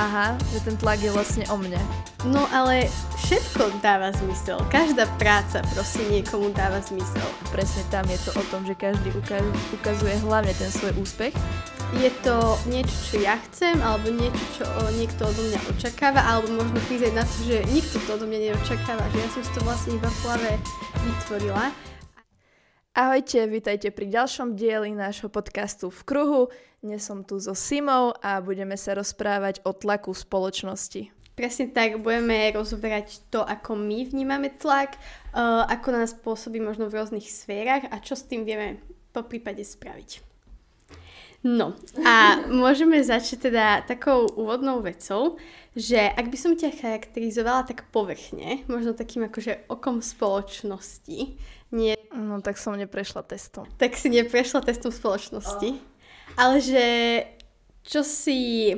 aha, že ten tlak je vlastne o mne. No ale všetko dáva zmysel. Každá práca proste niekomu dáva zmysel. Presne tam je to o tom, že každý ukazuje hlavne ten svoj úspech. Je to niečo, čo ja chcem, alebo niečo, čo niekto odo mňa očakáva, alebo možno prísť na to, že nikto to odo mňa neočakáva, že ja som si to vlastne iba v hlave vytvorila. Ahojte, vítajte pri ďalšom dieli nášho podcastu v kruhu. Dnes som tu so Simou a budeme sa rozprávať o tlaku spoločnosti. Presne tak, budeme rozoberať to, ako my vnímame tlak, uh, ako nás pôsobí možno v rôznych sférach a čo s tým vieme po prípade spraviť. No a môžeme začať teda takou úvodnou vecou, že ak by som ťa charakterizovala tak povrchne, možno takým akože okom spoločnosti, nie... No tak som neprešla testom. Tak si neprešla testom spoločnosti. Ale že čo si,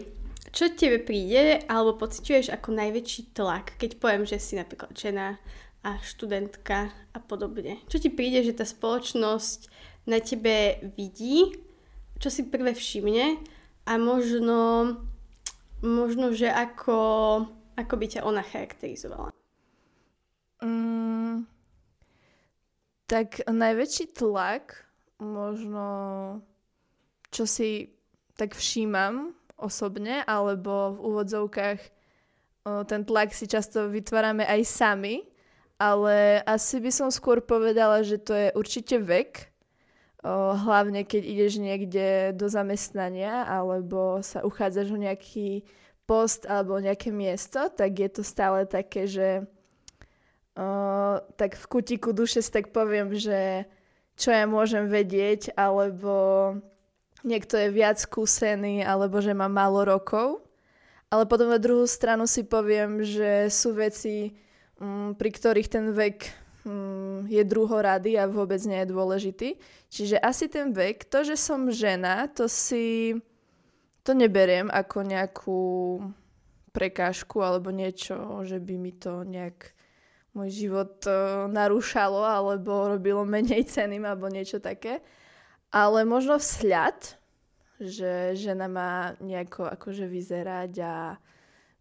čo tebe príde, alebo pociťuješ ako najväčší tlak, keď poviem, že si napríklad žena a študentka a podobne. Čo ti príde, že tá spoločnosť na tebe vidí, čo si prvé všimne a možno, možno že ako, ako by ťa ona charakterizovala? Mm, tak najväčší tlak možno čo si tak všímam osobne, alebo v úvodzovkách ten tlak si často vytvárame aj sami, ale asi by som skôr povedala, že to je určite vek, hlavne keď ideš niekde do zamestnania alebo sa uchádzaš o nejaký post alebo nejaké miesto, tak je to stále také, že tak v kutiku duše si tak poviem, že čo ja môžem vedieť, alebo niekto je viac skúsený alebo že má málo rokov. Ale potom na druhú stranu si poviem, že sú veci, mm, pri ktorých ten vek mm, je druhorady a vôbec nie je dôležitý. Čiže asi ten vek, to, že som žena, to si to neberiem ako nejakú prekážku alebo niečo, že by mi to nejak môj život uh, narúšalo alebo robilo menej ceným alebo niečo také ale možno vzhľad, že žena má nejako akože vyzerať a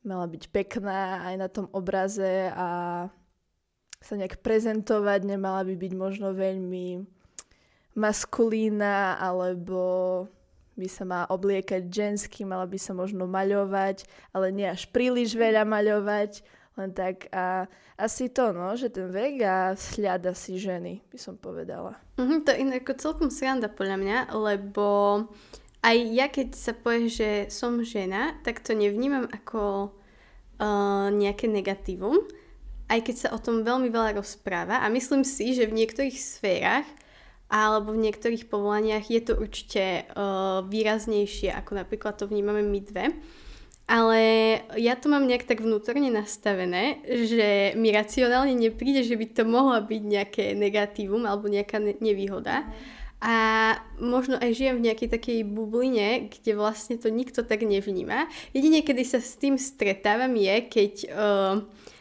mala byť pekná aj na tom obraze a sa nejak prezentovať, nemala by byť možno veľmi maskulína alebo by sa mala obliekať žensky, mala by sa možno maľovať, ale nie až príliš veľa maľovať, len tak a asi to, no, že ten vek a vzhľad asi ženy, by som povedala. Mm-hmm, to je celkom sranda podľa mňa, lebo aj ja keď sa povie, že som žena, tak to nevnímam ako uh, nejaké negatívum, aj keď sa o tom veľmi veľa rozpráva a myslím si, že v niektorých sférach alebo v niektorých povolaniach je to určite uh, výraznejšie, ako napríklad to vnímame my dve. Ale ja to mám nejak tak vnútorne nastavené, že mi racionálne nepríde, že by to mohlo byť nejaké negatívum alebo nejaká ne- nevýhoda. A možno aj žijem v nejakej takej bubline, kde vlastne to nikto tak nevníma. Jedine, kedy sa s tým stretávam je, keď uh,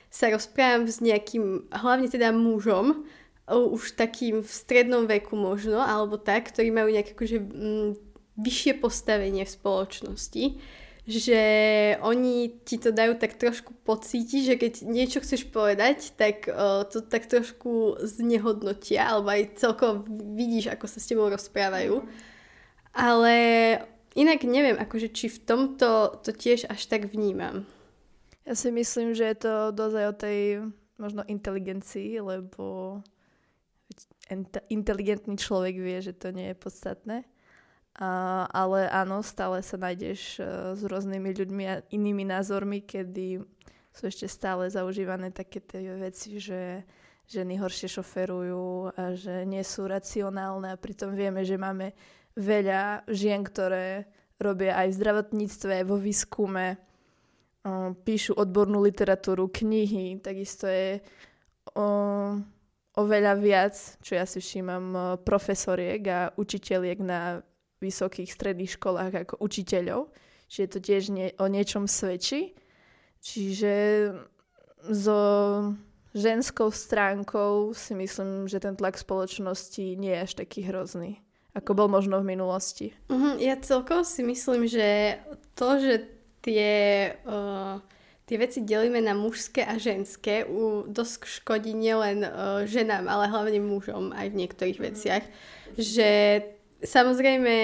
sa rozprávam s nejakým, hlavne teda mužom, už takým v strednom veku možno, alebo tak, ktorí majú nejaké akože, mm, vyššie postavenie v spoločnosti že oni ti to dajú tak trošku pocítiť, že keď niečo chceš povedať, tak uh, to tak trošku znehodnotia, alebo aj celkovo vidíš, ako sa s tebou rozprávajú. Ale inak neviem, akože či v tomto to tiež až tak vnímam. Ja si myslím, že je to dozaj o tej možno inteligencii, lbo inteligentný človek vie, že to nie je podstatné. A, ale áno, stále sa nájdeš uh, s rôznymi ľuďmi a inými názormi, kedy sú ešte stále zaužívané také tie veci, že ženy horšie šoferujú a že nie sú racionálne a pritom vieme, že máme veľa žien, ktoré robia aj v zdravotníctve, vo výskume, uh, píšu odbornú literatúru, knihy, takisto je uh, oveľa viac, čo ja si všímam, uh, profesoriek a učiteľiek na vysokých stredných školách ako učiteľov, čiže to tiež nie, o niečom svedčí. Čiže so ženskou stránkou si myslím, že ten tlak spoločnosti nie je až taký hrozný, ako bol možno v minulosti. Uh-huh, ja celkovo si myslím, že to, že tie, uh, tie veci delíme na mužské a ženské, u, dosť škodí nielen uh, ženám, ale hlavne mužom aj v niektorých veciach. Že Samozrejme,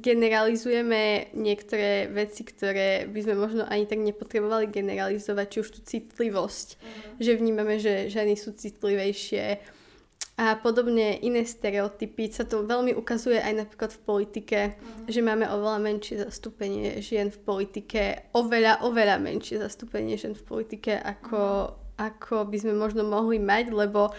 generalizujeme niektoré veci, ktoré by sme možno ani tak nepotrebovali generalizovať, či už tú citlivosť, uh-huh. že vnímame, že ženy sú citlivejšie a podobne iné stereotypy. Sa to veľmi ukazuje aj napríklad v politike, uh-huh. že máme oveľa menšie zastúpenie žien v politike, oveľa, oveľa menšie zastúpenie žien v politike, ako, uh-huh. ako by sme možno mohli mať, lebo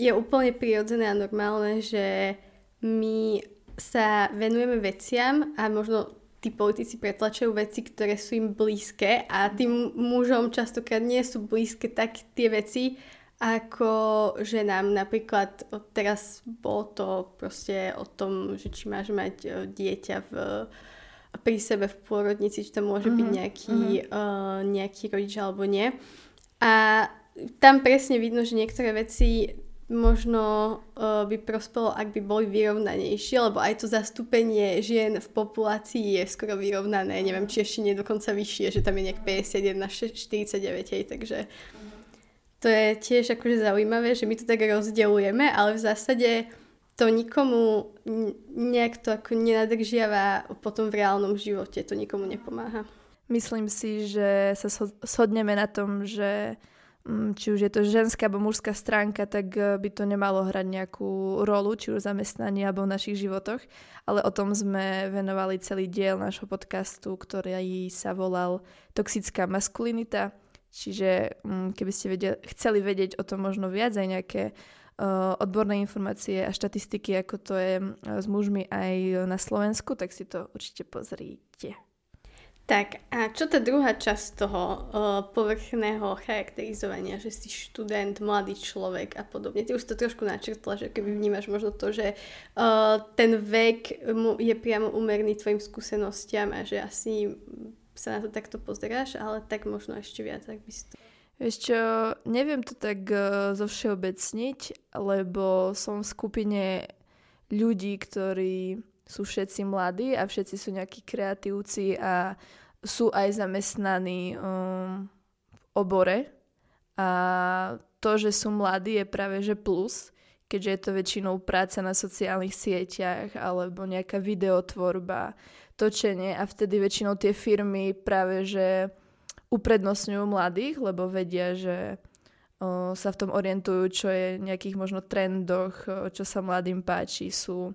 je úplne prirodzené a normálne, že my sa venujeme veciam a možno tí politici pretlačajú veci, ktoré sú im blízke a tým mužom častokrát nie sú blízke tak tie veci, ako ženám. Napríklad teraz bolo to proste o tom, že či máš mať e, dieťa v, pri sebe v pôrodnici, či tam môže mm-hmm. byť mhm, nejaký, mm-hmm. uh, nejaký rodič alebo nie. A tam presne vidno, že niektoré veci možno uh, by prospelo, ak by boli vyrovnanejšie, lebo aj to zastúpenie žien v populácii je skoro vyrovnané. Neviem, či ešte nie dokonca vyššie, že tam je nejak 51 na 49, hej, takže to je tiež akože zaujímavé, že my to tak rozdeľujeme, ale v zásade to nikomu nejak to ako nenadržiava potom v reálnom živote, to nikomu nepomáha. Myslím si, že sa shodneme na tom, že či už je to ženská alebo mužská stránka, tak eh, by to nemalo hrať nejakú rolu, či už zamestnaní alebo v našich životoch. Ale o tom sme venovali celý diel nášho podcastu, ktorý sa volal Toxická maskulinita. Čiže mm, keby ste vedeli, chceli vedieť o tom možno viac, aj nejaké uh, odborné informácie a štatistiky, ako to je eh, s mužmi aj na Slovensku, tak si to určite pozrite. Tak a čo tá druhá časť toho uh, povrchného charakterizovania, že si študent, mladý človek a podobne. Ty už to trošku načrtla, že keby vnímaš možno to, že uh, ten vek mu je priamo umerný tvojim skúsenostiam a že asi sa na to takto pozeráš, ale tak možno ešte viac, ak by si to... Vieš čo, neviem to tak uh, zo všeobecniť, lebo som v skupine ľudí, ktorí sú všetci mladí a všetci sú nejakí kreatívci a sú aj zamestnaní um, v obore. A to, že sú mladí je práve že plus, keďže je to väčšinou práca na sociálnych sieťach alebo nejaká videotvorba, točenie. A vtedy väčšinou tie firmy práve že uprednostňujú mladých, lebo vedia, že sa v tom orientujú, čo je v nejakých možno trendoch, čo sa mladým páči, sú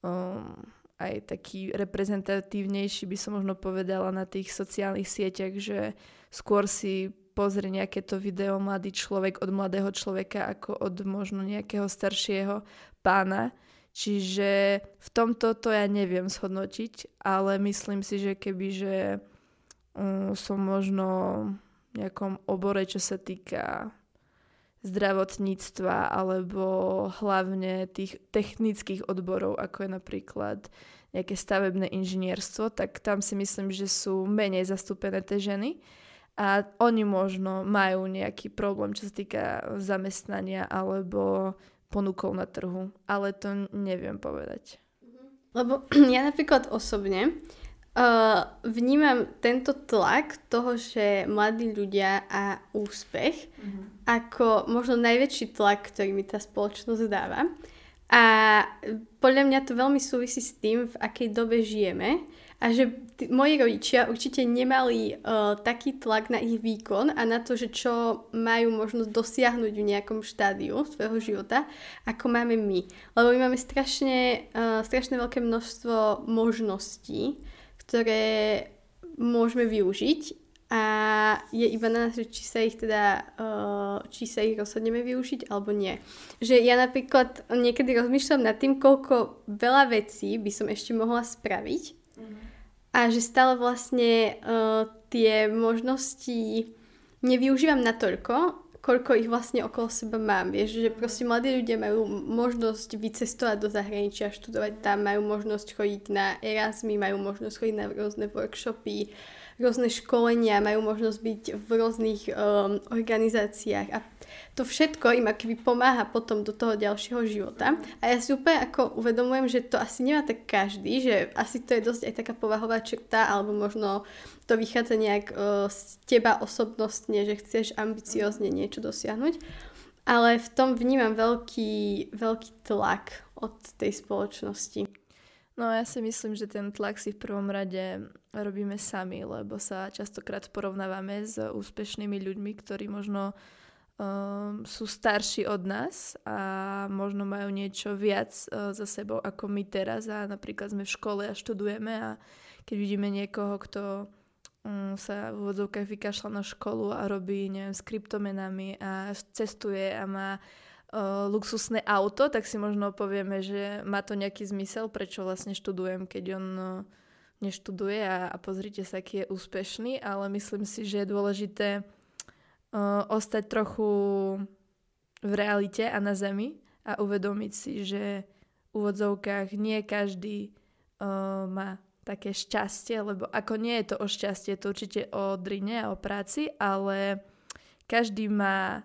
um, aj taký reprezentatívnejší, by som možno povedala, na tých sociálnych sieťach, že skôr si pozrie nejaké to video mladý človek od mladého človeka ako od možno nejakého staršieho pána. Čiže v tomto to ja neviem shodnotiť, ale myslím si, že keby že um, som možno v nejakom obore, čo sa týka zdravotníctva alebo hlavne tých technických odborov, ako je napríklad nejaké stavebné inžinierstvo, tak tam si myslím, že sú menej zastúpené tie ženy a oni možno majú nejaký problém, čo sa týka zamestnania alebo ponukov na trhu, ale to neviem povedať. Lebo ja napríklad osobne Uh, vnímam tento tlak toho, že mladí ľudia a úspech uh-huh. ako možno najväčší tlak, ktorý mi tá spoločnosť dáva. A podľa mňa to veľmi súvisí s tým, v akej dobe žijeme a že t- moji rodičia určite nemali uh, taký tlak na ich výkon a na to, že čo majú možnosť dosiahnuť v nejakom štádiu svojho života, ako máme my. Lebo my máme strašne, uh, strašne veľké množstvo možností, ktoré môžeme využiť a je iba na nás, či sa ich teda, uh, či sa ich rozhodneme využiť alebo nie. Že ja napríklad niekedy rozmýšľam nad tým, koľko veľa vecí by som ešte mohla spraviť mm. a že stále vlastne uh, tie možnosti nevyužívam natoľko, koľko ich vlastne okolo seba mám. Vieš, že proste mladí ľudia majú možnosť vycestovať do zahraničia, študovať tam, majú možnosť chodiť na Erasmy, majú možnosť chodiť na rôzne workshopy, rôzne školenia, majú možnosť byť v rôznych um, organizáciách a to všetko im akoby pomáha potom do toho ďalšieho života. A ja si úplne ako uvedomujem, že to asi nemá tak každý, že asi to je dosť aj taká povahová črta, alebo možno to vychádza nejak uh, z teba osobnostne, že chceš ambiciozne niečo dosiahnuť. Ale v tom vnímam veľký, veľký tlak od tej spoločnosti. No ja si myslím, že ten tlak si v prvom rade robíme sami, lebo sa častokrát porovnávame s úspešnými ľuďmi, ktorí možno um, sú starší od nás a možno majú niečo viac uh, za sebou ako my teraz. A napríklad sme v škole a študujeme a keď vidíme niekoho, kto um, sa v úvodzovkách vykašľa na školu a robí, neviem, s kryptomenami a cestuje a má uh, luxusné auto, tak si možno povieme, že má to nejaký zmysel, prečo vlastne študujem, keď on uh, neštuduje a, a pozrite sa, aký je úspešný, ale myslím si, že je dôležité uh, ostať trochu v realite a na zemi a uvedomiť si, že v úvodzovkách nie každý uh, má také šťastie, lebo ako nie je to o šťastie, to určite o drine a o práci, ale každý má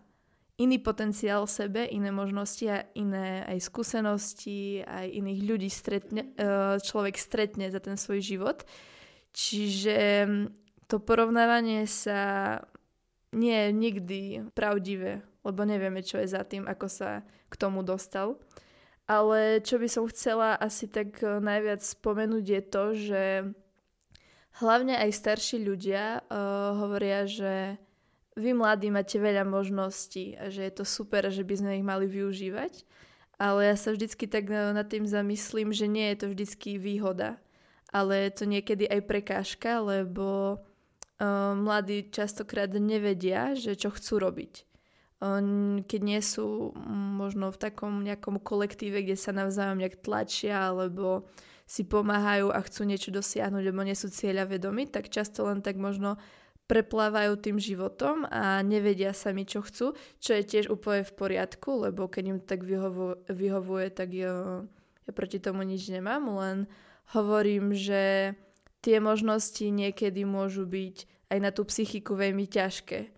iný potenciál v sebe, iné možnosti a iné aj skúsenosti, aj iných ľudí stretne, e, človek stretne za ten svoj život. Čiže to porovnávanie sa nie je nikdy pravdivé, lebo nevieme, čo je za tým, ako sa k tomu dostal. Ale čo by som chcela asi tak e, najviac spomenúť je to, že hlavne aj starší ľudia uh, hovoria, že vy mladí máte veľa možností a že je to super, že by sme ich mali využívať. Ale ja sa vždycky tak nad tým zamyslím, že nie je to vždycky výhoda, ale je to niekedy aj prekážka, lebo uh, mladí častokrát nevedia, že čo chcú robiť. Um, keď nie sú možno v takom nejakom kolektíve, kde sa navzájom nejak tlačia, alebo si pomáhajú a chcú niečo dosiahnuť, alebo nie sú cieľa vedomi, tak často len tak možno preplávajú tým životom a nevedia sami, čo chcú, čo je tiež úplne v poriadku, lebo keď im tak vyhovu, vyhovuje, tak ja, ja proti tomu nič nemám, len hovorím, že tie možnosti niekedy môžu byť aj na tú psychiku veľmi ťažké.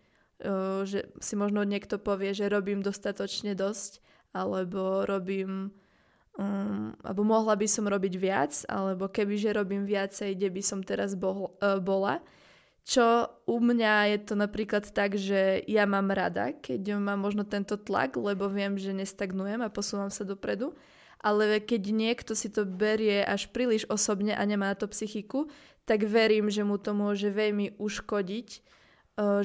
Že si možno niekto povie, že robím dostatočne dosť, alebo robím um, alebo mohla by som robiť viac, alebo kebyže robím viacej, kde by som teraz bol, uh, bola, čo u mňa je to napríklad tak, že ja mám rada, keď mám možno tento tlak, lebo viem, že nestagnujem a posúvam sa dopredu. Ale keď niekto si to berie až príliš osobne a nemá to psychiku, tak verím, že mu to môže veľmi uškodiť,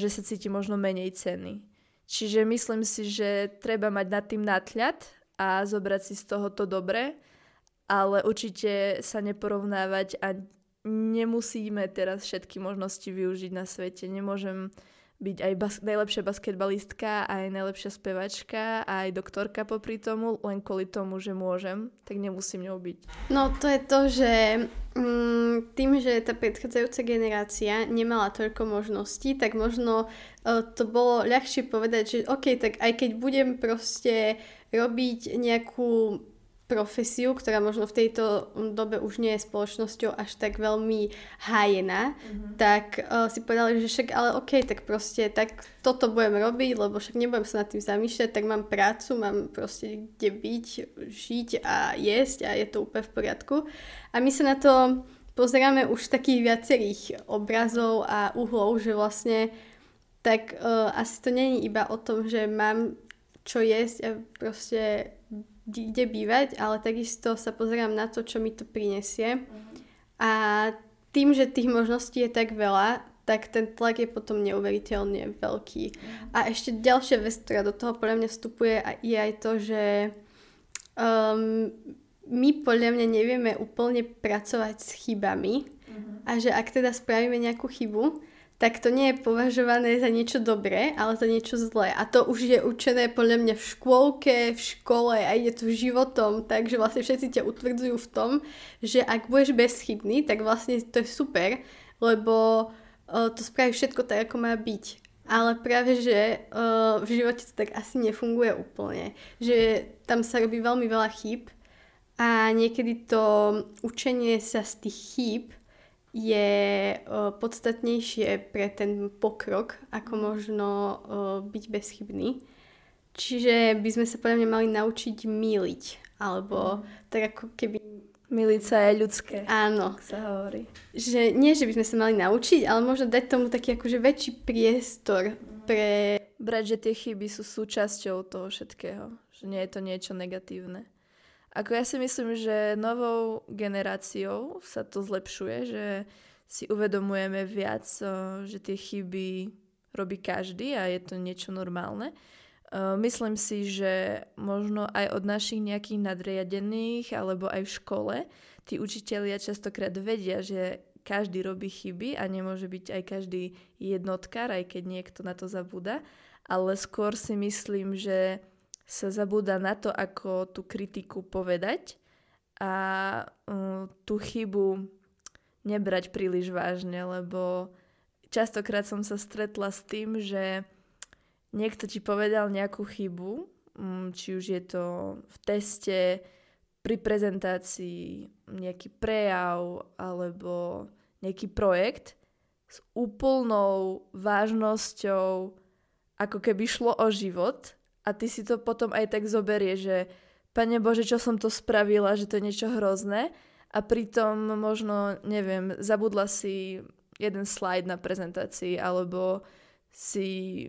že sa cíti možno menej ceny. Čiže myslím si, že treba mať nad tým nadhľad a zobrať si z toho to dobré, ale určite sa neporovnávať a nemusíme teraz všetky možnosti využiť na svete. Nemôžem byť aj bas- najlepšia basketbalistka, aj najlepšia spevačka, aj doktorka popri tomu, len kvôli tomu, že môžem, tak nemusím ňou byť. No to je to, že mm, tým, že tá predchádzajúca generácia nemala toľko možností, tak možno uh, to bolo ľahšie povedať, že OK, tak aj keď budem proste robiť nejakú profesiu, ktorá možno v tejto dobe už nie je spoločnosťou až tak veľmi hájená, mm-hmm. tak uh, si povedali, že však ale ok, tak proste tak toto budem robiť, lebo však nebudem sa nad tým zamýšľať, tak mám prácu, mám proste kde byť, žiť a jesť a je to úplne v poriadku. A my sa na to pozeráme už takých viacerých obrazov a uhlov, že vlastne tak uh, asi to není iba o tom, že mám čo jesť a proste kde bývať, ale takisto sa pozerám na to, čo mi to prinesie. Uh-huh. A tým, že tých možností je tak veľa, tak ten tlak je potom neuveriteľne veľký. Uh-huh. A ešte ďalšia vec, ktorá do toho podľa mňa vstupuje, je aj to, že um, my podľa mňa nevieme úplne pracovať s chybami uh-huh. a že ak teda spravíme nejakú chybu, tak to nie je považované za niečo dobré, ale za niečo zlé. A to už je učené podľa mňa v škôlke, v škole a ide to životom, takže vlastne všetci ťa utvrdzujú v tom, že ak budeš bezchybný, tak vlastne to je super, lebo uh, to spraví všetko tak, ako má byť. Ale práve, že uh, v živote to tak asi nefunguje úplne. Že tam sa robí veľmi veľa chýb a niekedy to učenie sa z tých chýb je podstatnejšie pre ten pokrok, ako možno byť bezchybný. Čiže by sme sa podľa mňa mali naučiť míliť. Alebo mm. tak ako keby... Miliť sa je ľudské. Áno. sa hovorí. Že nie, že by sme sa mali naučiť, ale možno dať tomu taký akože väčší priestor pre... Brať, že tie chyby sú súčasťou toho všetkého. Že nie je to niečo negatívne. Ako ja si myslím, že novou generáciou sa to zlepšuje, že si uvedomujeme viac, že tie chyby robí každý a je to niečo normálne. Myslím si, že možno aj od našich nejakých nadriadených alebo aj v škole tí učitelia častokrát vedia, že každý robí chyby a nemôže byť aj každý jednotkár, aj keď niekto na to zabúda. Ale skôr si myslím, že sa zabúda na to, ako tú kritiku povedať a um, tú chybu nebrať príliš vážne, lebo častokrát som sa stretla s tým, že niekto ti povedal nejakú chybu, mm, či už je to v teste, pri prezentácii, nejaký prejav alebo nejaký projekt s úplnou vážnosťou, ako keby šlo o život a ty si to potom aj tak zoberie, že Pane Bože, čo som to spravila, že to je niečo hrozné? A pritom možno, neviem, zabudla si jeden slide na prezentácii alebo si,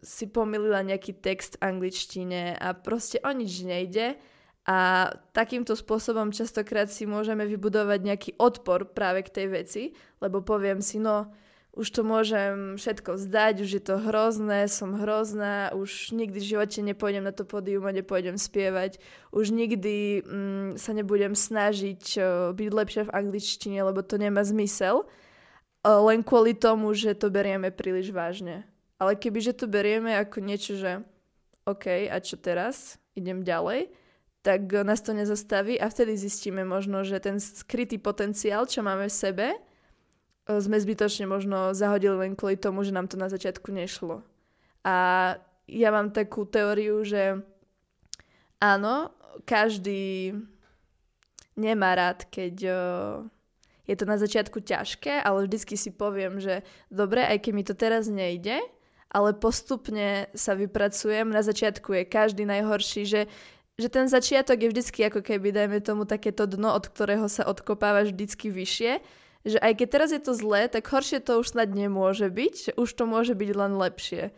si pomýlila nejaký text v angličtine a proste o nič nejde. A takýmto spôsobom častokrát si môžeme vybudovať nejaký odpor práve k tej veci, lebo poviem si, no už to môžem všetko vzdať, už je to hrozné, som hrozná, už nikdy v živote nepôjdem na to pódium a nepôjdem spievať, už nikdy mm, sa nebudem snažiť uh, byť lepšia v angličtine, lebo to nemá zmysel len kvôli tomu, že to berieme príliš vážne. Ale kebyže to berieme ako niečo, že OK, a čo teraz? Idem ďalej, tak nás to nezastaví a vtedy zistíme možno, že ten skrytý potenciál, čo máme v sebe, sme zbytočne možno zahodili len kvôli tomu, že nám to na začiatku nešlo. A ja mám takú teóriu, že áno, každý nemá rád, keď je to na začiatku ťažké, ale vždycky si poviem, že dobre, aj keď mi to teraz nejde, ale postupne sa vypracujem. Na začiatku je každý najhorší, že, že ten začiatok je vždycky ako keby, dajme tomu, takéto dno, od ktorého sa odkopávaš vždycky vyššie. Že aj keď teraz je to zlé, tak horšie to už snad nemôže byť, už to môže byť len lepšie.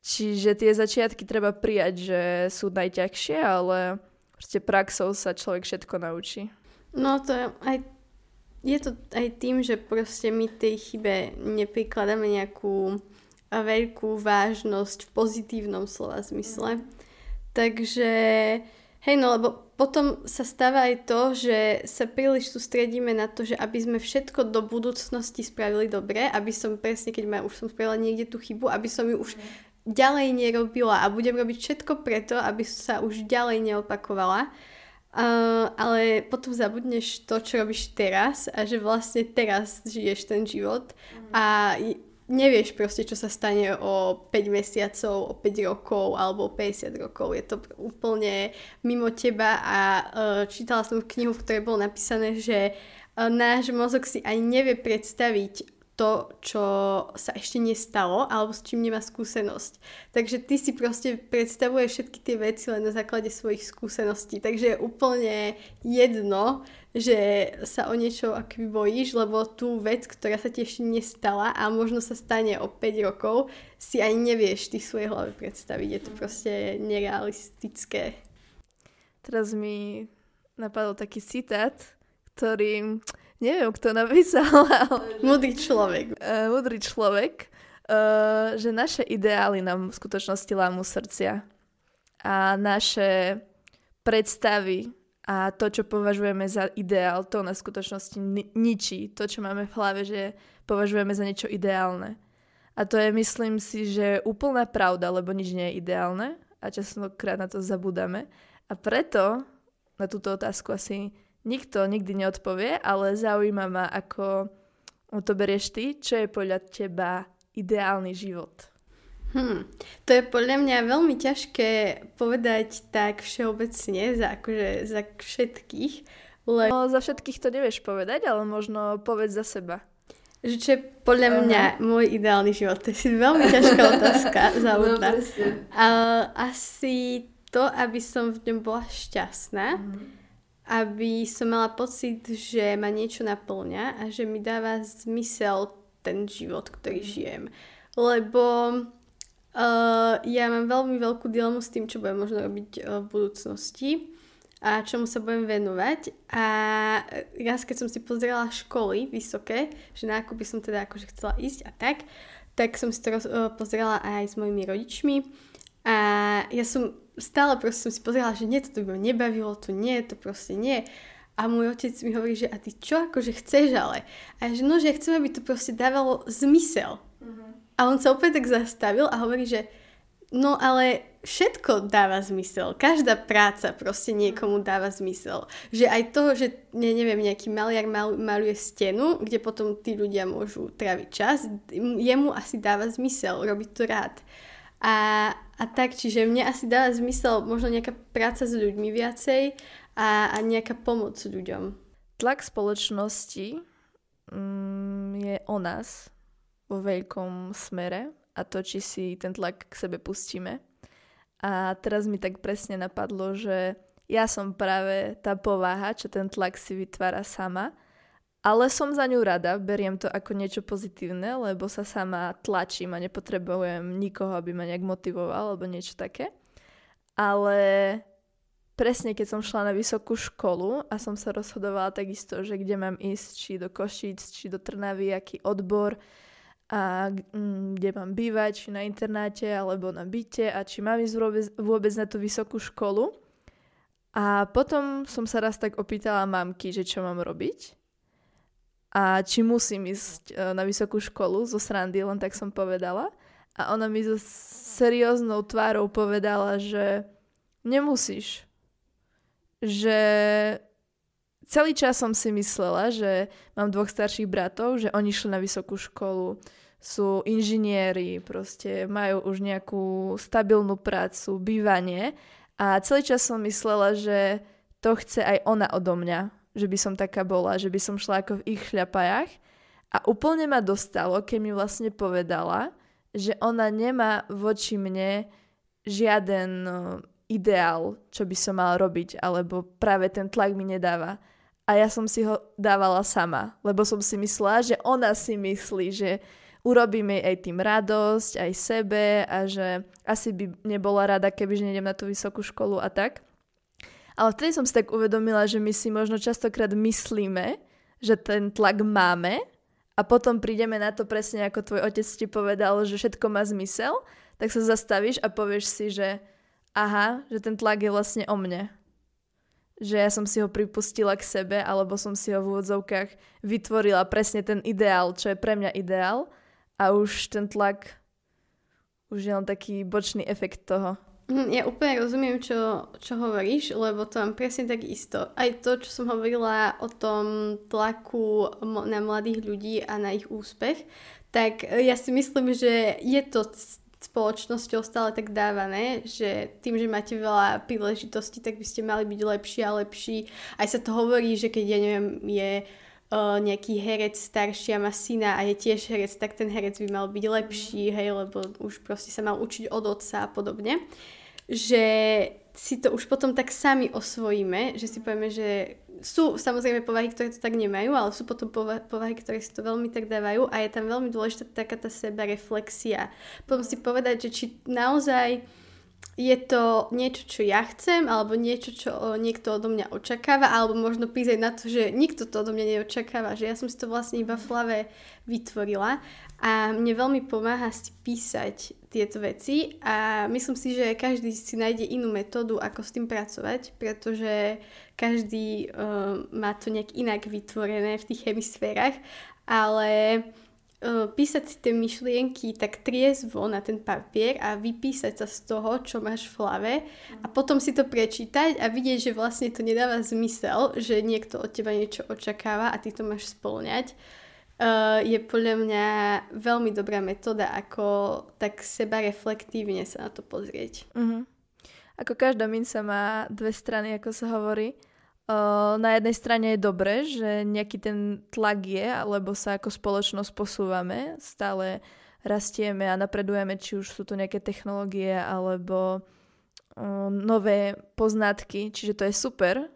Čiže tie začiatky treba prijať, že sú najťažšie, ale proste praxou sa človek všetko naučí. No to je aj je to aj tým, že proste my tej chybe neprikladáme nejakú veľkú vážnosť v pozitívnom slova zmysle. Takže, hej, no lebo potom sa stáva aj to, že sa príliš sústredíme na to, že aby sme všetko do budúcnosti spravili dobre, aby som presne, keď ma, už som spravila niekde tú chybu, aby som ju už ďalej nerobila a budem robiť všetko preto, aby sa už ďalej neopakovala. Uh, ale potom zabudneš to, čo robíš teraz a že vlastne teraz žiješ ten život mm. a nevieš proste, čo sa stane o 5 mesiacov, o 5 rokov alebo o 50 rokov. Je to úplne mimo teba a uh, čítala som knihu, v ktorej bolo napísané, že uh, náš mozog si ani nevie predstaviť to, čo sa ešte nestalo alebo s čím nemá skúsenosť. Takže ty si proste predstavuješ všetky tie veci len na základe svojich skúseností. Takže je úplne jedno, že sa o niečo akoby bojíš, lebo tú vec, ktorá sa ti ešte nestala a možno sa stane o 5 rokov, si ani nevieš ty svojej hlave predstaviť. Je to proste nerealistické. Teraz mi napadol taký citát, ktorý neviem, kto napísal, ale... Mudrý človek. Uh, mudrý človek, uh, že naše ideály nám v skutočnosti lámu srdcia. A naše predstavy a to, čo považujeme za ideál, to na skutočnosti ničí. To, čo máme v hlave, že považujeme za niečo ideálne. A to je, myslím si, že úplná pravda, lebo nič nie je ideálne a častokrát na to zabudáme. A preto na túto otázku asi nikto nikdy neodpovie, ale zaujíma ma, ako to berieš ty, čo je podľa teba ideálny život. Hmm. To je podľa mňa veľmi ťažké povedať tak všeobecne za, akože, za všetkých. Le... No, za všetkých to nevieš povedať, ale možno povedz za seba. že čo je podľa uh-huh. mňa môj ideálny život? To je veľmi ťažká otázka, závodná. No, uh, asi to, aby som v ňom bola šťastná, uh-huh. aby som mala pocit, že ma niečo naplňa a že mi dáva zmysel ten život, ktorý uh-huh. žijem. Lebo uh, ja mám veľmi veľkú dilemu s tým, čo budem možno robiť uh, v budúcnosti a čomu sa budem venovať. A raz, keď som si pozrela školy vysoké, že na ako by som teda akože chcela ísť a tak, tak som si to roz, uh, pozrela aj s mojimi rodičmi. A ja som stále proste som si pozrela, že nie, toto by ma nebavilo, to nie, to proste nie. A môj otec mi hovorí, že a ty čo akože chceš ale? A ja, že no, že chcem, aby to proste dávalo zmysel. Uh-huh. A on sa opäť tak zastavil a hovorí, že no ale všetko dáva zmysel. Každá práca proste niekomu dáva zmysel. Že aj to, že ne, neviem, nejaký maliar mal, maluje stenu, kde potom tí ľudia môžu tráviť čas, jemu asi dáva zmysel robiť to rád. A, a tak, čiže mne asi dáva zmysel možno nejaká práca s ľuďmi viacej a, a nejaká pomoc ľuďom. Tlak spoločnosti mm, je o nás vo veľkom smere a to, či si ten tlak k sebe pustíme a teraz mi tak presne napadlo, že ja som práve tá povaha, čo ten tlak si vytvára sama, ale som za ňu rada, beriem to ako niečo pozitívne, lebo sa sama tlačím a nepotrebujem nikoho, aby ma nejak motivoval alebo niečo také. Ale presne keď som šla na vysokú školu a som sa rozhodovala takisto, že kde mám ísť, či do Košíc, či do Trnavy, aký odbor, a mm, kde mám bývať, či na internáte alebo na byte a či mám ísť vôbec, vôbec na tú vysokú školu. A potom som sa raz tak opýtala mamky, že čo mám robiť a či musím ísť e, na vysokú školu zo srandy, len tak som povedala. A ona mi so serióznou tvárou povedala, že nemusíš. Že celý čas som si myslela, že mám dvoch starších bratov, že oni šli na vysokú školu, sú inžinieri, proste majú už nejakú stabilnú prácu, bývanie. A celý čas som myslela, že to chce aj ona odo mňa, že by som taká bola, že by som šla ako v ich šľapajach. A úplne ma dostalo, keď mi vlastne povedala, že ona nemá voči mne žiaden no, ideál, čo by som mala robiť, alebo práve ten tlak mi nedáva a ja som si ho dávala sama, lebo som si myslela, že ona si myslí, že urobíme aj tým radosť, aj sebe a že asi by nebola rada, keby nejdem na tú vysokú školu a tak. Ale vtedy som si tak uvedomila, že my si možno častokrát myslíme, že ten tlak máme a potom prídeme na to presne ako tvoj otec ti povedal, že všetko má zmysel, tak sa zastavíš a povieš si, že aha, že ten tlak je vlastne o mne že ja som si ho pripustila k sebe, alebo som si ho v úvodzovkách vytvorila presne ten ideál, čo je pre mňa ideál a už ten tlak už je len taký bočný efekt toho. Hm, ja úplne rozumiem, čo, čo hovoríš, lebo to mám presne tak isto. Aj to, čo som hovorila o tom tlaku na mladých ľudí a na ich úspech, tak ja si myslím, že je to spoločnosťou stále tak dávané, že tým, že máte veľa príležitostí, tak by ste mali byť lepší a lepší. Aj sa to hovorí, že keď, ja neviem, je uh, nejaký herec starší a má syna a je tiež herec, tak ten herec by mal byť lepší, hej, lebo už proste sa mal učiť od otca a podobne. Že si to už potom tak sami osvojíme, že si povieme, že sú samozrejme povahy, ktoré to tak nemajú, ale sú potom povahy, ktoré si to veľmi tak dávajú a je tam veľmi dôležitá taká tá seba reflexia. Potom si povedať, že či naozaj je to niečo, čo ja chcem, alebo niečo, čo niekto odo mňa očakáva, alebo možno písať na to, že nikto to odo mňa neočakáva, že ja som si to vlastne iba v hlave vytvorila a mne veľmi pomáha si písať tieto veci a myslím si, že každý si nájde inú metódu, ako s tým pracovať, pretože každý uh, má to nejak inak vytvorené v tých hemisférach, ale uh, písať si tie myšlienky tak triezvo na ten papier a vypísať sa z toho, čo máš v hlave a potom si to prečítať a vidieť, že vlastne to nedáva zmysel, že niekto od teba niečo očakáva a ty to máš spĺňať uh, je podľa mňa veľmi dobrá metóda, ako tak seba reflektívne sa na to pozrieť. Uh-huh. Ako každá minca má dve strany, ako sa hovorí. na jednej strane je dobré, že nejaký ten tlak je, alebo sa ako spoločnosť posúvame, stále rastieme a napredujeme, či už sú to nejaké technológie alebo nové poznatky, čiže to je super,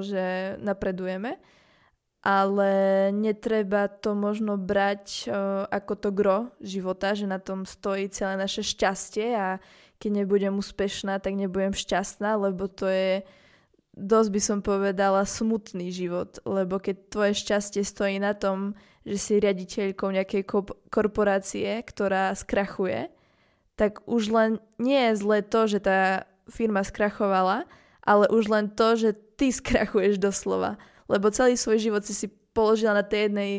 že napredujeme, ale netreba to možno brať ako to gro života, že na tom stojí celé naše šťastie a keď nebudem úspešná, tak nebudem šťastná, lebo to je dosť by som povedala smutný život, lebo keď tvoje šťastie stojí na tom, že si riaditeľkou nejakej korporácie, ktorá skrachuje, tak už len nie je zle to, že tá firma skrachovala, ale už len to, že ty skrachuješ doslova. Lebo celý svoj život si si položila na tej jednej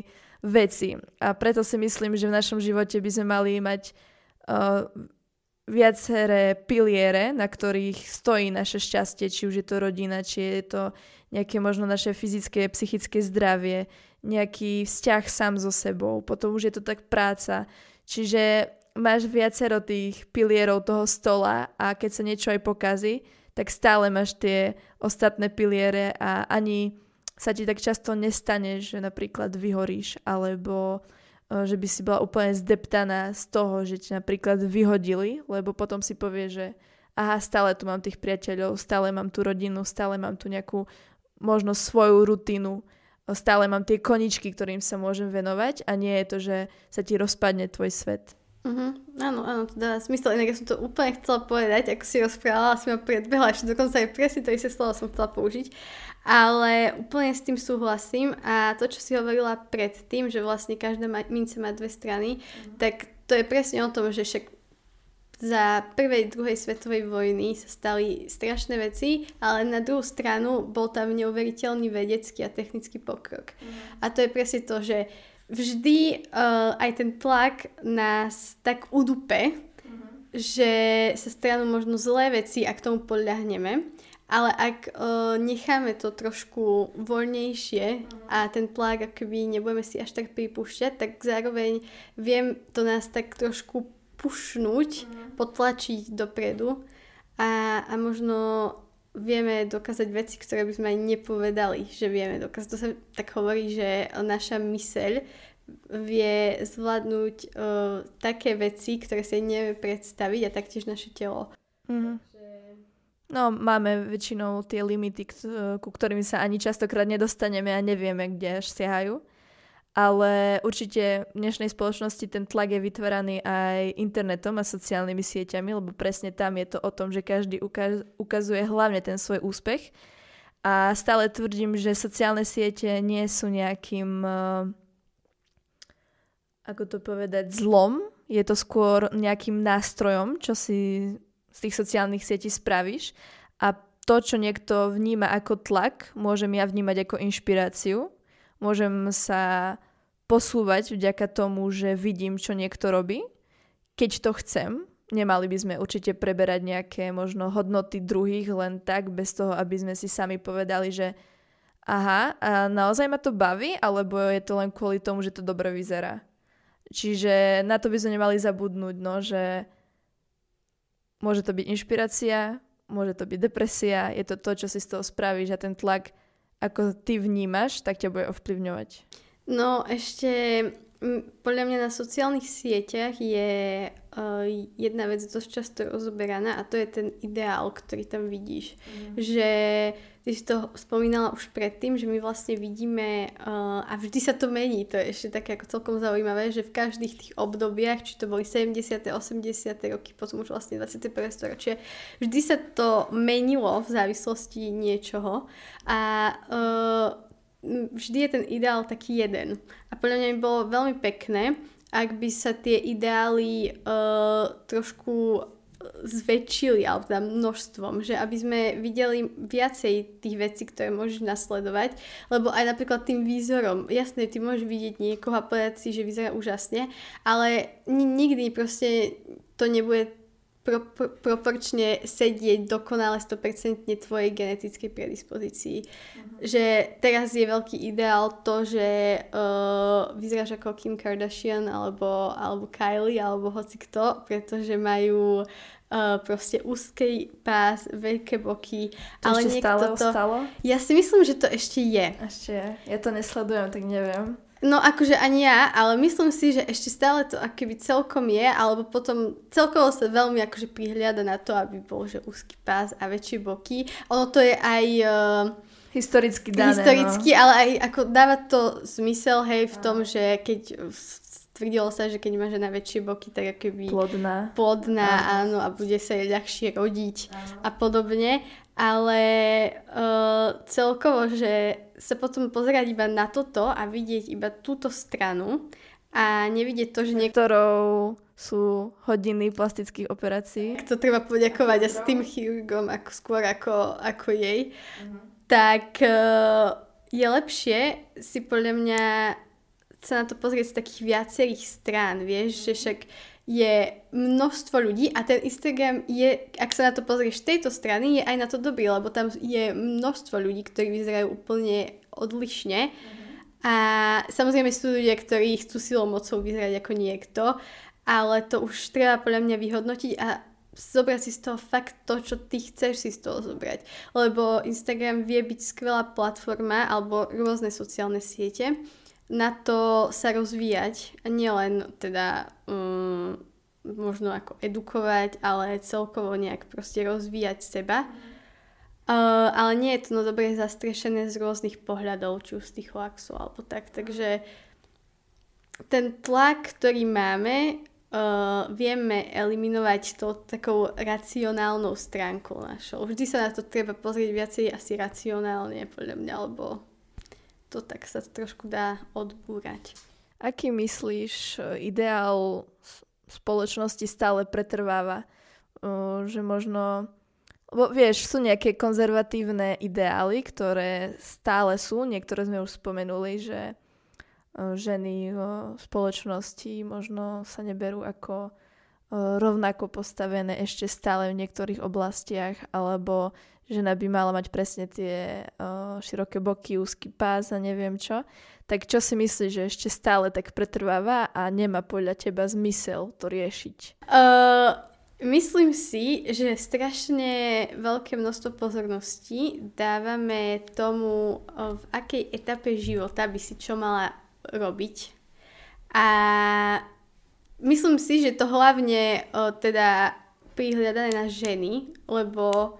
veci. A preto si myslím, že v našom živote by sme mali mať uh, viaceré piliere, na ktorých stojí naše šťastie, či už je to rodina, či je to nejaké možno naše fyzické, psychické zdravie, nejaký vzťah sám so sebou, potom už je to tak práca. Čiže máš viacero tých pilierov toho stola a keď sa niečo aj pokazí, tak stále máš tie ostatné piliere a ani sa ti tak často nestane, že napríklad vyhoríš alebo Eh, že by si bola úplne zdeptaná z toho, že ti napríklad vyhodili, lebo potom si povie, že aha, stále tu mám tých priateľov, stále mám tú rodinu, stále mám tu nejakú možno svoju rutinu, stále mám tie koničky, ktorým sa môžem venovať a nie je to, že sa ti rozpadne tvoj svet. Uh-huh. Áno, áno, to dá smysl. Inak ja som to úplne chcela povedať, ako si rozprávala, si ma predbehla, ešte dokonca aj presne to isté slovo som chcela použiť. Ale úplne s tým súhlasím a to, čo si hovorila predtým, že vlastne každá mince má dve strany, uh-huh. tak to je presne o tom, že však za prvej, druhej svetovej vojny sa stali strašné veci, ale na druhú stranu bol tam neuveriteľný vedecký a technický pokrok. Uh-huh. A to je presne to, že vždy uh, aj ten tlak nás tak udupe, uh-huh. že sa stanú možno zlé veci a k tomu podľahneme. Ale ak uh, necháme to trošku voľnejšie uh-huh. a ten tlak akoby nebudeme si až tak pripúšťať, tak zároveň viem to nás tak trošku pušnúť, uh-huh. potlačiť dopredu a, a možno vieme dokázať veci, ktoré by sme aj nepovedali, že vieme dokázať. To sa tak hovorí, že naša myseľ vie zvládnuť uh, také veci, ktoré si nevieme predstaviť a taktiež naše telo. Mm-hmm. No, máme väčšinou tie limity, ku ktorým sa ani častokrát nedostaneme a nevieme, kde až siahajú ale určite v dnešnej spoločnosti ten tlak je vytváraný aj internetom a sociálnymi sieťami, lebo presne tam je to o tom, že každý ukaz- ukazuje hlavne ten svoj úspech. A stále tvrdím, že sociálne siete nie sú nejakým, uh, ako to povedať, zlom. Je to skôr nejakým nástrojom, čo si z tých sociálnych sietí spravíš. A to, čo niekto vníma ako tlak, môžem ja vnímať ako inšpiráciu. Môžem sa posúvať vďaka tomu, že vidím, čo niekto robí. Keď to chcem, nemali by sme určite preberať nejaké možno hodnoty druhých len tak, bez toho, aby sme si sami povedali, že aha, a naozaj ma to baví, alebo je to len kvôli tomu, že to dobre vyzerá. Čiže na to by sme nemali zabudnúť, no, že môže to byť inšpirácia, môže to byť depresia, je to to, čo si z toho spravíš a ten tlak, ako ty vnímaš, tak ťa bude ovplyvňovať. No ešte podľa mňa na sociálnych sieťach je uh, jedna vec dosť často rozoberaná a to je ten ideál, ktorý tam vidíš. Mm. Že ty si to spomínala už predtým, že my vlastne vidíme uh, a vždy sa to mení, to je ešte také ako celkom zaujímavé, že v každých tých obdobiach, či to boli 70. 80. roky, potom už vlastne 21. storočie, vždy sa to menilo v závislosti niečoho a uh, vždy je ten ideál taký jeden. A podľa mňa by bolo veľmi pekné, ak by sa tie ideály uh, trošku zväčšili, alebo teda množstvom, že aby sme videli viacej tých vecí, ktoré môžeš nasledovať, lebo aj napríklad tým výzorom, jasne, ty môžeš vidieť niekoho a povedať si, že vyzerá úžasne, ale nikdy proste to nebude pro, pro, proporčne sedieť dokonale 100% tvojej genetickej predispozícii. Uh-huh. Že teraz je veľký ideál to, že uh, vyzeráš ako Kim Kardashian alebo, alebo Kylie alebo hoci kto, pretože majú uh, proste úzkej pás, veľké boky. To ale ešte stále to... ostalo? Ja si myslím, že to ešte je. Ešte je. Ja to nesledujem, tak neviem. No akože ani ja, ale myslím si, že ešte stále to akoby celkom je, alebo potom celkovo sa veľmi akože prihliada na to, aby bol že úzky pás a väčšie boky. Ono to je aj... Uh, historicky dané. Historicky, no. ale aj ako dáva to zmysel, hej, v tom, že keď tvrdilo sa, že keď má žena väčšie boky, tak akoby... Plodná. Plodná, áno, a bude sa jej ľahšie rodiť áno. a podobne. Ale uh, celkovo, že sa potom pozerať iba na toto a vidieť iba túto stranu a nevidieť to, že niektorou sú hodiny plastických operácií. To treba poďakovať a s tým chirurgom ako skôr ako, ako jej. Uh-huh. Tak uh, je lepšie si podľa mňa sa na to pozrieť z takých viacerých strán, vieš, že však je množstvo ľudí a ten Instagram je, ak sa na to pozrieš z tejto strany, je aj na to dobrý, lebo tam je množstvo ľudí, ktorí vyzerajú úplne odlišne mm-hmm. a samozrejme sú ľudia, ktorí chcú silou mocou vyzerať ako niekto, ale to už treba podľa mňa vyhodnotiť a zobrať si z toho fakt to, čo ty chceš si z toho zobrať. Lebo Instagram vie byť skvelá platforma alebo rôzne sociálne siete, na to sa rozvíjať a nielen teda um, možno ako edukovať, ale celkovo nejak proste rozvíjať seba. Uh, ale nie je to no dobre zastrešené z rôznych pohľadov, či už z tých laxov alebo tak. Takže ten tlak, ktorý máme, uh, vieme eliminovať to takou racionálnou stránkou našou. Vždy sa na to treba pozrieť viacej asi racionálne, podľa mňa, lebo to tak sa trošku dá odbúrať. Aký myslíš, e, ideál spoločnosti stále pretrváva? E, že možno... Lebo vieš, sú nejaké konzervatívne ideály, ktoré stále sú. Niektoré sme už spomenuli, že e, ženy v spoločnosti možno sa neberú ako rovnako postavené ešte stále v niektorých oblastiach, alebo žena by mala mať presne tie uh, široké boky, úzky pás a neviem čo. Tak čo si myslíš, že ešte stále tak pretrváva a nemá podľa teba zmysel to riešiť? Uh, myslím si, že strašne veľké množstvo pozorností dávame tomu, v akej etape života by si čo mala robiť. A myslím si, že to hlavne teda prihľadané na ženy, lebo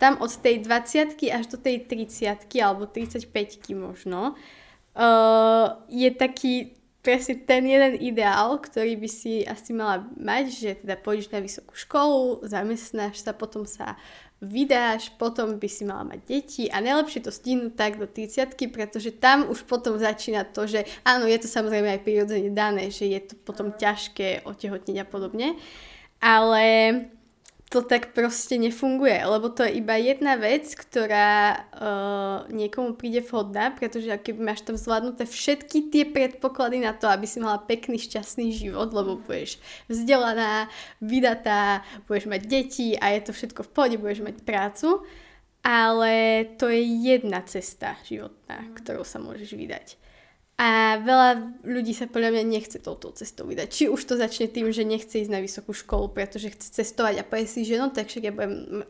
tam od tej 20 až do tej 30 alebo 35 možno uh, je taký presne ten jeden ideál, ktorý by si asi mala mať, že teda pôjdeš na vysokú školu, zamestnáš sa, potom sa vydáš, potom by si mala mať deti a najlepšie to stihnúť tak do 30 pretože tam už potom začína to, že áno, je to samozrejme aj prirodzene dané, že je to potom ťažké otehotniť a podobne, ale to tak proste nefunguje, lebo to je iba jedna vec, ktorá uh, niekomu príde vhodná, pretože keby máš tam zvládnuté všetky tie predpoklady na to, aby si mala pekný, šťastný život, lebo budeš vzdelaná, vydatá, budeš mať deti a je to všetko v pohode, budeš mať prácu, ale to je jedna cesta životná, ktorou sa môžeš vydať. A veľa ľudí sa podľa mňa nechce touto cestou vydať. Či už to začne tým, že nechce ísť na vysokú školu, pretože chce cestovať a povie si, že no tak však ja budem,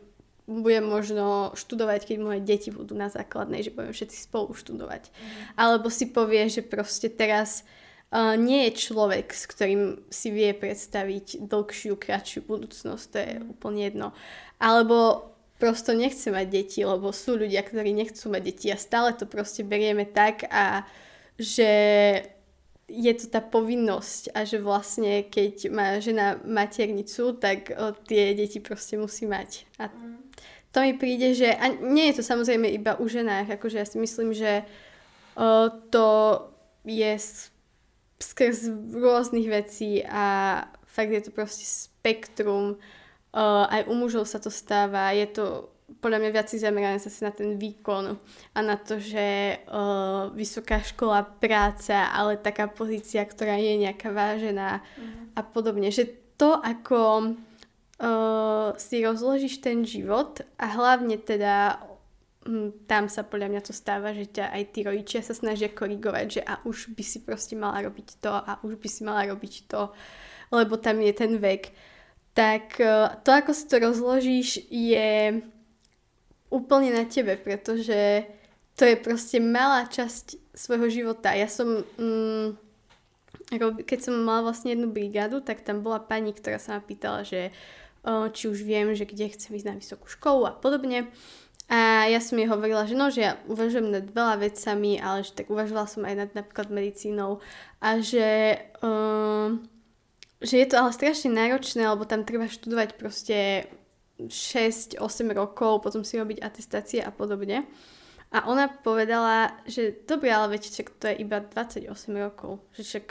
budem možno študovať, keď moje deti budú na základnej, že budeme všetci spolu študovať. Mm. Alebo si povie, že proste teraz uh, nie je človek, s ktorým si vie predstaviť dlhšiu, kratšiu budúcnosť, to je úplne jedno. Alebo prosto nechce mať deti, lebo sú ľudia, ktorí nechcú mať deti a stále to proste berieme tak a že je to tá povinnosť a že vlastne keď má žena maternicu, tak tie deti proste musí mať. A to mi príde, že a nie je to samozrejme iba u ženách, akože ja si myslím, že to je skrz rôznych vecí a fakt je to proste spektrum. Aj u mužov sa to stáva, je to podľa mňa viac zamerané zase na ten výkon a na to, že uh, vysoká škola, práca, ale taká pozícia, ktorá je nejaká vážená mm. a podobne. Že to, ako uh, si rozložíš ten život a hlavne teda um, tam sa podľa mňa to stáva, že ťa aj tí rodičia sa snažia korigovať, že a už by si proste mala robiť to a už by si mala robiť to, lebo tam je ten vek. Tak uh, to, ako si to rozložíš, je úplne na tebe, pretože to je proste malá časť svojho života. Ja som... Um, keď som mala vlastne jednu brigádu, tak tam bola pani, ktorá sa ma pýtala, že či už viem, že kde chcem ísť na vysokú školu a podobne. A ja som jej hovorila, že no, že ja uvažujem nad veľa vecami, ale že tak uvažovala som aj nad napríklad medicínou a že, uh, že je to ale strašne náročné, lebo tam treba študovať proste 6-8 rokov, potom si robiť atestácie a podobne. A ona povedala, že dobre, ale viete, to je iba 28 rokov, že však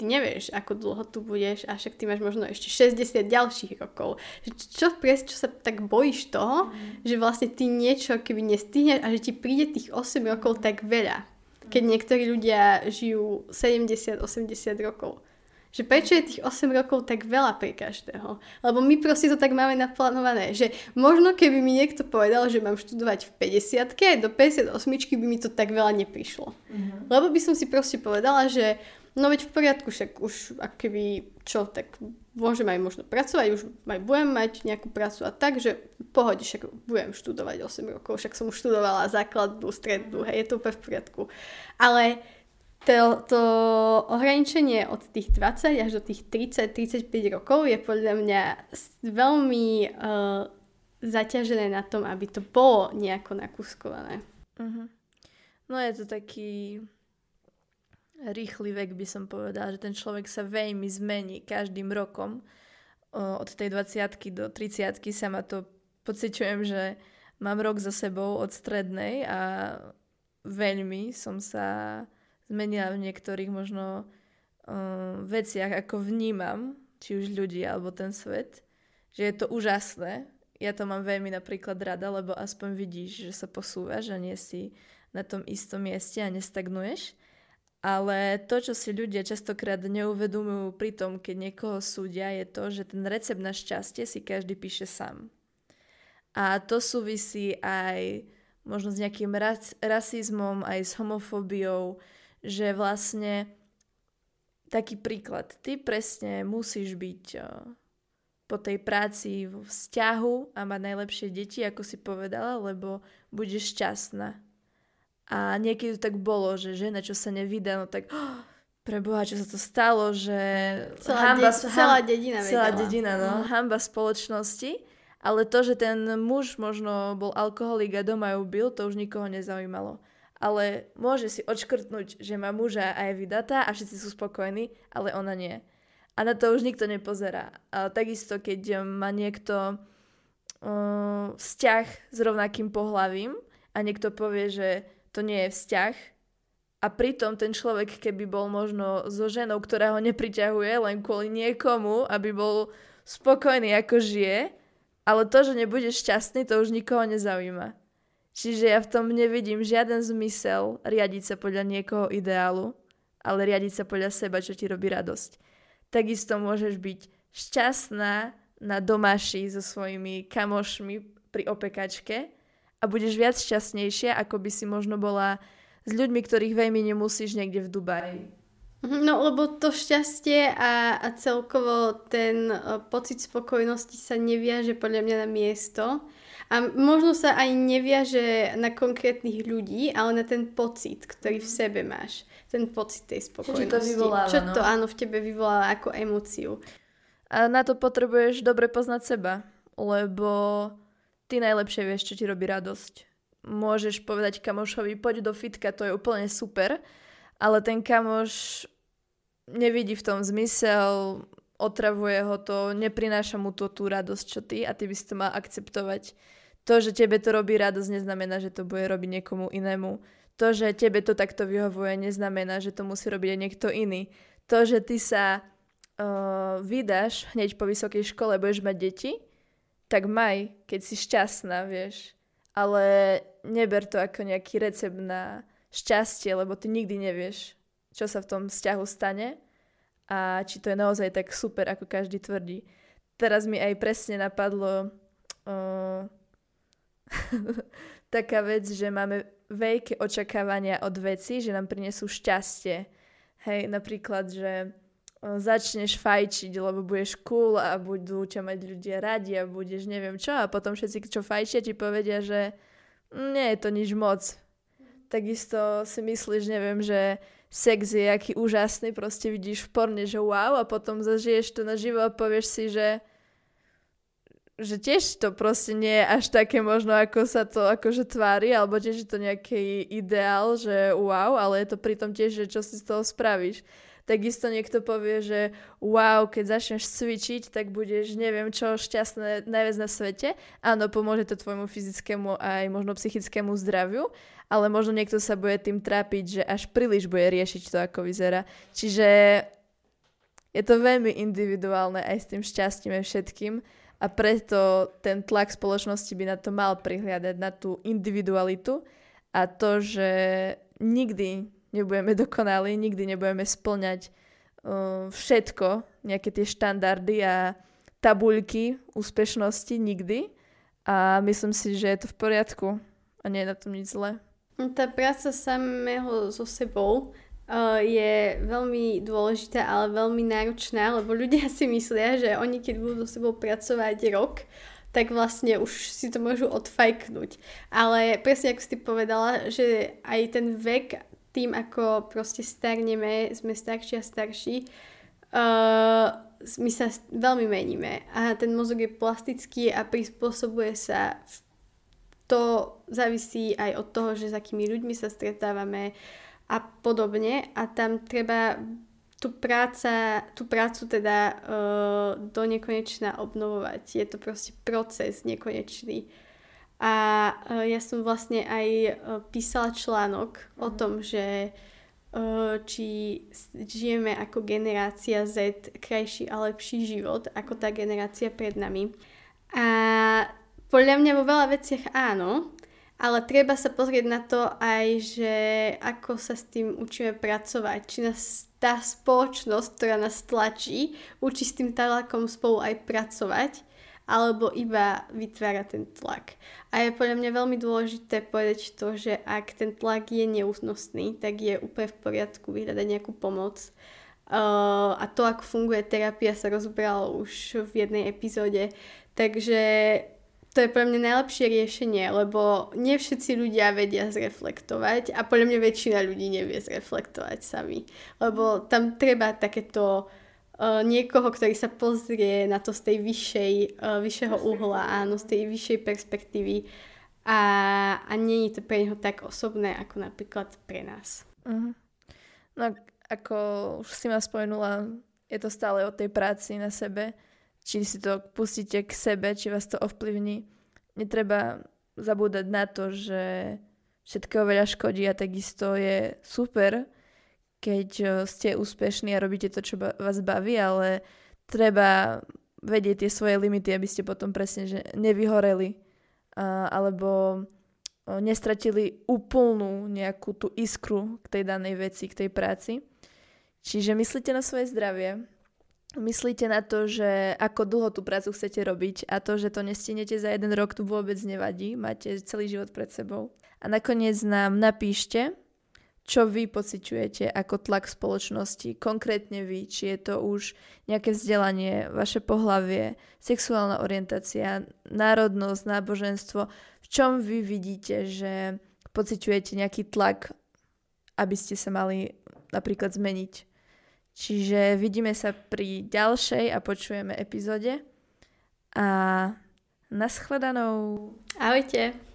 ty nevieš, ako dlho tu budeš a však ty máš možno ešte 60 ďalších rokov. Čo presne, čo sa tak bojíš toho, mm. že vlastne ty niečo keby nestihneš a že ti príde tých 8 rokov tak veľa. Keď niektorí ľudia žijú 70-80 rokov. Že prečo je tých 8 rokov tak veľa pre každého? Lebo my proste to tak máme naplánované, že možno keby mi niekto povedal, že mám študovať v 50 do 58 by mi to tak veľa neprišlo. Mm-hmm. Lebo by som si proste povedala, že No veď v poriadku, však už keby čo, tak môžem aj možno pracovať, už aj budem mať nejakú prácu a tak, že pohode, však budem študovať 8 rokov, však som už študovala základnú, strednú, hej, je to úplne v poriadku. Ale to, to ohraničenie od tých 20 až do tých 30-35 rokov je podľa mňa veľmi uh, zaťažené na tom, aby to bolo nejako nakúskované. Uh-huh. No je to taký rýchly vek by som povedala, že ten človek sa veľmi zmení každým rokom. Od tej 20 do 30 sa ma to pociťujem, že mám rok za sebou od strednej a veľmi som sa zmenila v niektorých možno um, veciach, ako vnímam, či už ľudí alebo ten svet, že je to úžasné. Ja to mám veľmi napríklad rada, lebo aspoň vidíš, že sa posúvaš a nie si na tom istom mieste a nestagnuješ. Ale to, čo si ľudia častokrát neuvedomujú pri tom, keď niekoho súdia, je to, že ten recept na šťastie si každý píše sám. A to súvisí aj možno s nejakým ras- rasizmom, aj s homofóbiou, že vlastne taký príklad, ty presne musíš byť po tej práci v vzťahu a mať najlepšie deti, ako si povedala, lebo budeš šťastná a niekedy to tak bolo, že žena, čo sa nevydá, no tak oh, preboha, čo sa to stalo, že celá, hamba, de- celá dedina Celá vedela. dedina, no. Mm. Hamba spoločnosti. Ale to, že ten muž možno bol alkoholik a doma ju bil, to už nikoho nezaujímalo. Ale môže si odškrtnúť, že má muža a je vydatá a všetci sú spokojní, ale ona nie. A na to už nikto nepozerá. A takisto, keď má niekto uh, vzťah s rovnakým pohlavím a niekto povie, že to nie je vzťah. A pritom ten človek, keby bol možno so ženou, ktorá ho nepriťahuje len kvôli niekomu, aby bol spokojný ako žije, ale to, že nebude šťastný, to už nikoho nezaujíma. Čiže ja v tom nevidím žiaden zmysel riadiť sa podľa niekoho ideálu, ale riadiť sa podľa seba, čo ti robí radosť. Takisto môžeš byť šťastná na domaši so svojimi kamošmi pri opekačke, a budeš viac šťastnejšia, ako by si možno bola s ľuďmi, ktorých veľmi nemusíš niekde v Dubaji. Mhm, no lebo to šťastie a, a celkovo ten uh, pocit spokojnosti sa neviaže podľa mňa na miesto a možno sa aj neviaže na konkrétnych ľudí, ale na ten pocit, ktorý v sebe máš. Ten pocit tej spokojnosti. Čo to vyvoláva, Čo to no? áno v tebe vyvoláva ako emóciu. A na to potrebuješ dobre poznať seba, lebo ty najlepšie vieš, čo ti robí radosť. Môžeš povedať kamošovi, poď do fitka, to je úplne super, ale ten kamoš nevidí v tom zmysel, otravuje ho to, neprináša mu to tú radosť, čo ty a ty by si to mal akceptovať. To, že tebe to robí radosť, neznamená, že to bude robiť niekomu inému. To, že tebe to takto vyhovuje, neznamená, že to musí robiť aj niekto iný. To, že ty sa uh, vydáš hneď po vysokej škole, budeš mať deti, tak maj, keď si šťastná, vieš. Ale neber to ako nejaký recept na šťastie, lebo ty nikdy nevieš, čo sa v tom vzťahu stane a či to je naozaj tak super, ako každý tvrdí. teraz mi aj presne napadlo uh, taká vec, že máme veľké očakávania od veci, že nám prinesú šťastie. Hej, napríklad, že začneš fajčiť, lebo budeš cool a budú ťa mať ľudia radi a budeš neviem čo a potom všetci, čo fajčia, ti povedia, že mm, nie je to nič moc. Takisto si myslíš, neviem, že sex je aký úžasný, proste vidíš v porne, že wow a potom zažiješ to na živo a povieš si, že že tiež to proste nie je až také možno, ako sa to akože tvári, alebo tiež je to nejaký ideál, že wow, ale je to pritom tiež, že čo si z toho spravíš. Takisto niekto povie, že wow, keď začneš cvičiť, tak budeš neviem čo šťastné najviac na svete. Áno, pomôže to tvojmu fyzickému aj možno psychickému zdraviu, ale možno niekto sa bude tým trápiť, že až príliš bude riešiť to, ako vyzerá. Čiže je to veľmi individuálne aj s tým šťastím aj všetkým a preto ten tlak spoločnosti by na to mal prihliadať, na tú individualitu a to, že nikdy nebudeme dokonali, nikdy nebudeme splňať uh, všetko, nejaké tie štandardy a tabuľky úspešnosti nikdy a myslím si, že je to v poriadku a nie je na tom nič zlé. Tá práca samého so sebou uh, je veľmi dôležitá, ale veľmi náročná, lebo ľudia si myslia, že oni keď budú so sebou pracovať rok, tak vlastne už si to môžu odfajknúť. Ale presne ako si povedala, že aj ten vek, tým ako proste starneme, sme starší a starší, uh, my sa veľmi meníme a ten mozog je plastický a prispôsobuje sa to závisí aj od toho, že s akými ľuďmi sa stretávame, a podobne a tam treba tú, práca, tú prácu teda uh, do nekonečna obnovovať. Je to proste proces nekonečný. A uh, ja som vlastne aj uh, písala článok mm. o mhm. tom, že uh, či žijeme ako generácia Z krajší a lepší život ako tá generácia pred nami. A podľa mňa vo veľa veciach áno, ale treba sa pozrieť na to aj, že ako sa s tým učíme pracovať. Či nás tá spoločnosť, ktorá nás tlačí, učí s tým tlakom spolu aj pracovať, alebo iba vytvára ten tlak. A je podľa mňa veľmi dôležité povedať to, že ak ten tlak je neúsnostný, tak je úplne v poriadku vyhľadať nejakú pomoc. Uh, a to, ako funguje terapia, sa rozbralo už v jednej epizóde. Takže to je pre mňa najlepšie riešenie, lebo nie všetci ľudia vedia zreflektovať a podľa mňa väčšina ľudí nevie zreflektovať sami. Lebo tam treba takéto uh, niekoho, ktorý sa pozrie na to z tej vyššej, uh, vyššieho uhla, áno, z tej vyššej perspektívy a, a nie je to pre neho tak osobné, ako napríklad pre nás. Uh-huh. No ako už si ma spomenula, je to stále o tej práci na sebe či si to pustíte k sebe, či vás to ovplyvní. Netreba zabúdať na to, že všetkého veľa škodí a takisto je super, keď eh, ste úspešní a robíte to, čo vás baví, ale treba vedieť tie svoje limity, aby ste potom presne že nevyhoreli alebo eh, nestratili úplnú nejakú tú iskru k tej danej veci, k tej práci. Čiže myslíte na svoje zdravie, myslíte na to, že ako dlho tú prácu chcete robiť a to, že to nestihnete za jeden rok, tu vôbec nevadí. Máte celý život pred sebou. A nakoniec nám napíšte, čo vy pociťujete ako tlak v spoločnosti, konkrétne vy, či je to už nejaké vzdelanie, vaše pohlavie, sexuálna orientácia, národnosť, náboženstvo, v čom vy vidíte, že pociťujete nejaký tlak, aby ste sa mali napríklad zmeniť. Čiže vidíme sa pri ďalšej a počujeme epizóde. A naschledanou. Ahojte.